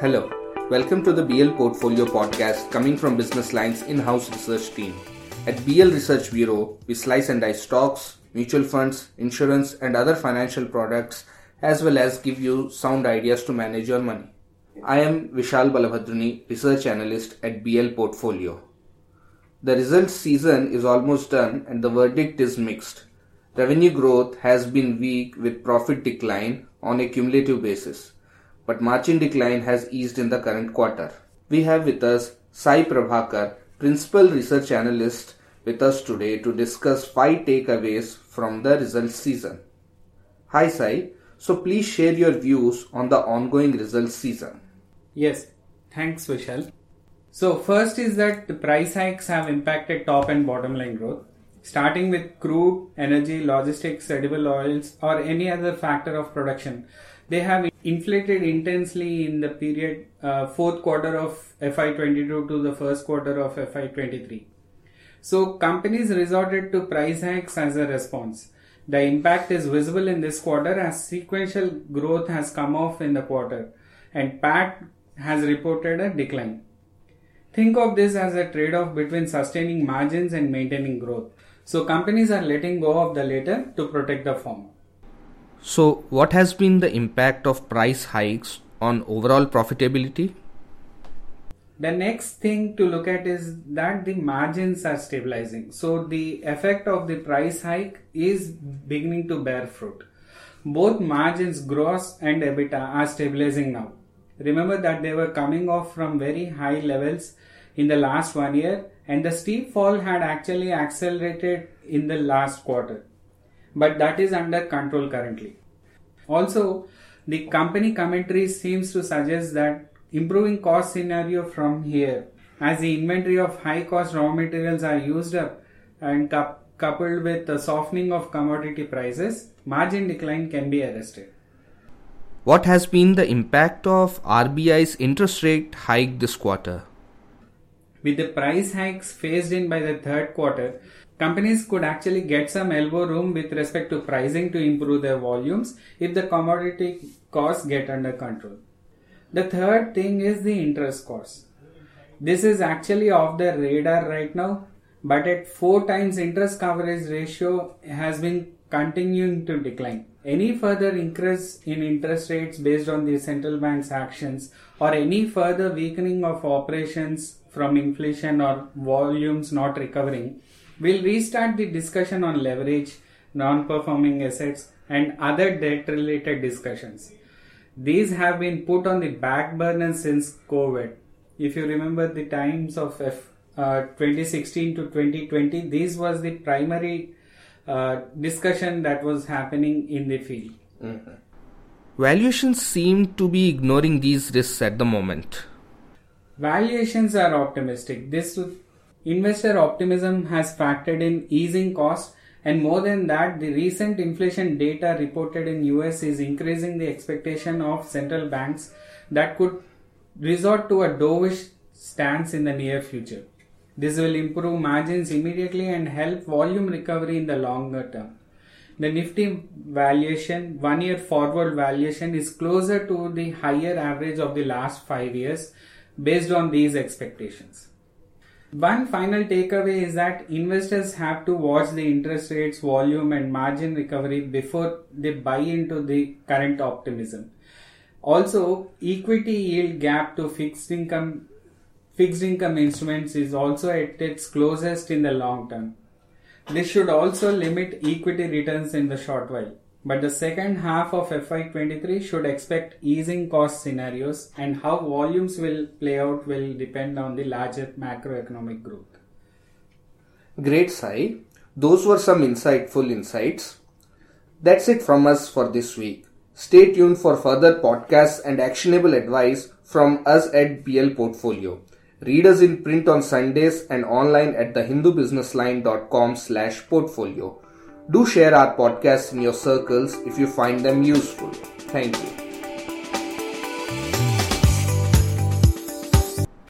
Hello, welcome to the BL Portfolio podcast coming from Business Line's in house research team. At BL Research Bureau, we slice and dice stocks, mutual funds, insurance, and other financial products, as well as give you sound ideas to manage your money. I am Vishal Balabhadrani, research analyst at BL Portfolio. The results season is almost done and the verdict is mixed. Revenue growth has been weak with profit decline on a cumulative basis but margin decline has eased in the current quarter. We have with us Sai Prabhakar, Principal Research Analyst, with us today to discuss five takeaways from the results season. Hi Sai, so please share your views on the ongoing results season. Yes, thanks Vishal. So first is that the price hikes have impacted top and bottom line growth. Starting with crude, energy, logistics, edible oils, or any other factor of production, they have inflated intensely in the period uh, fourth quarter of FY22 to the first quarter of FY23. So companies resorted to price hikes as a response. The impact is visible in this quarter as sequential growth has come off in the quarter and PAT has reported a decline. Think of this as a trade off between sustaining margins and maintaining growth. So companies are letting go of the latter to protect the former. So, what has been the impact of price hikes on overall profitability? The next thing to look at is that the margins are stabilizing. So, the effect of the price hike is beginning to bear fruit. Both margins, gross and EBITDA, are stabilizing now. Remember that they were coming off from very high levels in the last one year, and the steep fall had actually accelerated in the last quarter but that is under control currently. Also, the company commentary seems to suggest that improving cost scenario from here as the inventory of high cost raw materials are used up and coupled with the softening of commodity prices, margin decline can be arrested. What has been the impact of RBI's interest rate hike this quarter? With the price hikes phased in by the third quarter, companies could actually get some elbow room with respect to pricing to improve their volumes if the commodity costs get under control. The third thing is the interest cost. This is actually off the radar right now, but at 4 times interest coverage ratio has been continuing to decline. Any further increase in interest rates based on the central bank's actions or any further weakening of operations from inflation or volumes not recovering will restart the discussion on leverage, non performing assets, and other debt related discussions. These have been put on the back burner since COVID. If you remember the times of F, uh, 2016 to 2020, this was the primary uh, discussion that was happening in the field. Mm-hmm. Valuations seem to be ignoring these risks at the moment. Valuations are optimistic. This investor optimism has factored in easing costs and more than that the recent inflation data reported in US is increasing the expectation of central banks that could resort to a dovish stance in the near future. This will improve margins immediately and help volume recovery in the longer term. The Nifty valuation, one year forward valuation, is closer to the higher average of the last five years based on these expectations. One final takeaway is that investors have to watch the interest rates, volume, and margin recovery before they buy into the current optimism. Also, equity yield gap to fixed income fixed income instruments is also at its closest in the long term. This should also limit equity returns in the short while. But the second half of FY23 should expect easing cost scenarios and how volumes will play out will depend on the larger macroeconomic growth. Great, Sai. Those were some insightful insights. That's it from us for this week. Stay tuned for further podcasts and actionable advice from us at BL Portfolio. Read us in print on Sundays and online at thehindubusinessline.com slash portfolio. Do share our podcasts in your circles if you find them useful. Thank you.